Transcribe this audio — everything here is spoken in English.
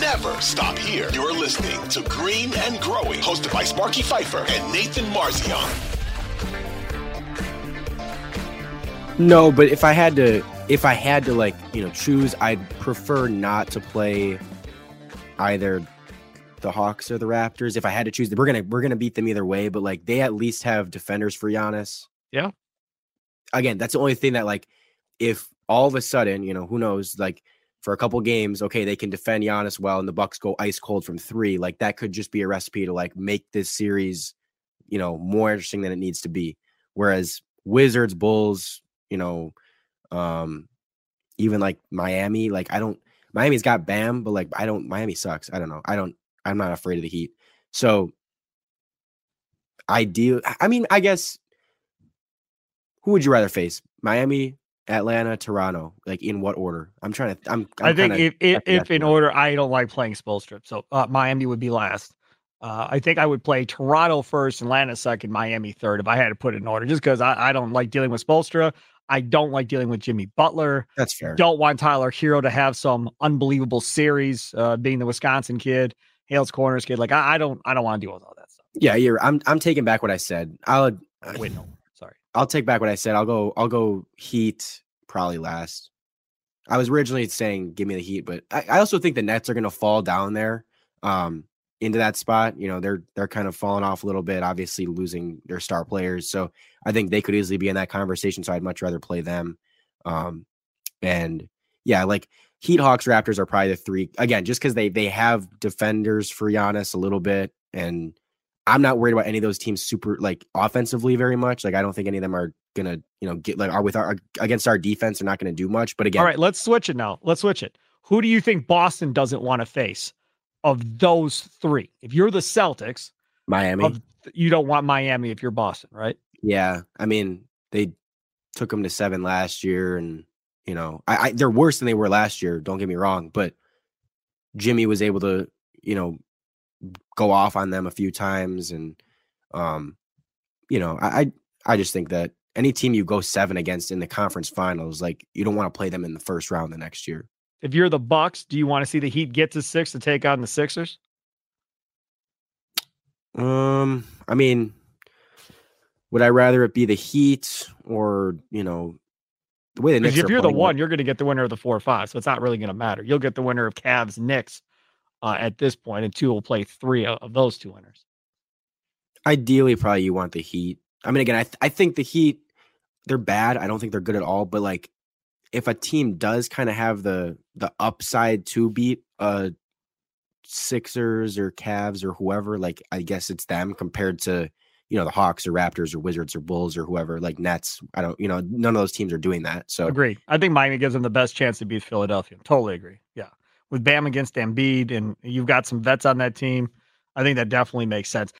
never stop here. You're listening to Green and Growing, hosted by Sparky Fifer and Nathan Marzion. No, but if I had to, if I had to, like you know, choose, I'd prefer not to play either the Hawks or the Raptors. If I had to choose, we're gonna we're gonna beat them either way. But like they at least have defenders for Giannis. Yeah. Again, that's the only thing that like, if all of a sudden, you know, who knows, like for a couple games, okay, they can defend Giannis well, and the Bucks go ice cold from three. Like that could just be a recipe to like make this series, you know, more interesting than it needs to be. Whereas Wizards, Bulls, you know, um, even like Miami, like I don't Miami's got Bam, but like I don't Miami sucks. I don't know. I don't I'm not afraid of the Heat. So ideal I mean, I guess who would you rather face? Miami, Atlanta, Toronto. Like in what order? I'm trying to I'm, I'm i think if if, if in order, I don't like playing Spoelstra. So uh, Miami would be last. Uh, I think I would play Toronto first, Atlanta second, Miami third if I had to put it in order, just because I, I don't like dealing with Spoelstra. I don't like dealing with Jimmy Butler. That's fair. Don't want Tyler Herro to have some unbelievable series, uh, being the Wisconsin kid, Hales Corners kid. Like I, I don't, I don't want to deal with all that stuff. Yeah, you're I'm I'm taking back what I said. I'll Wait. I'll take back what I said. I'll go I'll go Heat probably last. I was originally saying give me the Heat, but I, I also think the Nets are gonna fall down there um into that spot. You know, they're they're kind of falling off a little bit, obviously losing their star players. So I think they could easily be in that conversation. So I'd much rather play them. Um and yeah, like Heat, Hawks, Raptors are probably the three again, just because they they have defenders for Giannis a little bit, and I'm not worried about any of those teams super like offensively very much. Like I don't think any of them are gonna you know get like are with our against our defense. They're not gonna do much. But again, All right, let's switch it now. Let's switch it. Who do you think Boston doesn't want to face of those three? If you're the Celtics, Miami. of, you don't want Miami if you're Boston, right? Yeah, I mean they took them to seven last year, and you know I, I they're worse than they were last year. Don't get me wrong, but Jimmy was able to you know go off on them a few times, and um you know I I, just think that any team you go seven against in the conference finals, like you don't want to play them in the first round the next year. If you're the Bucks, do you want to see the Heat get to six to take on the Sixers? Um, I mean, would I rather it be the Heat or you know the way the Knicks if you're the one, you're going to get the winner of the four or five, so it's not really going to matter. You'll get the winner of Cavs Knicks uh, at this point, and two will play three of, of those two winners. ideally probably you want the Heat. I mean, again, I th- I think the Heat they're bad. I don't think they're good at all. But like, if a team does kind of have the the upside to beat uh Sixers or Cavs or whoever, like I guess it's them compared to you know the Hawks or Raptors or Wizards or Bulls or whoever, like Nets. I don't, you know, none of those teams are doing that. So Agreed. I think Miami gives them the best chance to beat Philadelphia. Totally agree. Yeah. With Bam against Embiid, and you've got some vets on that team, I think that definitely makes sense.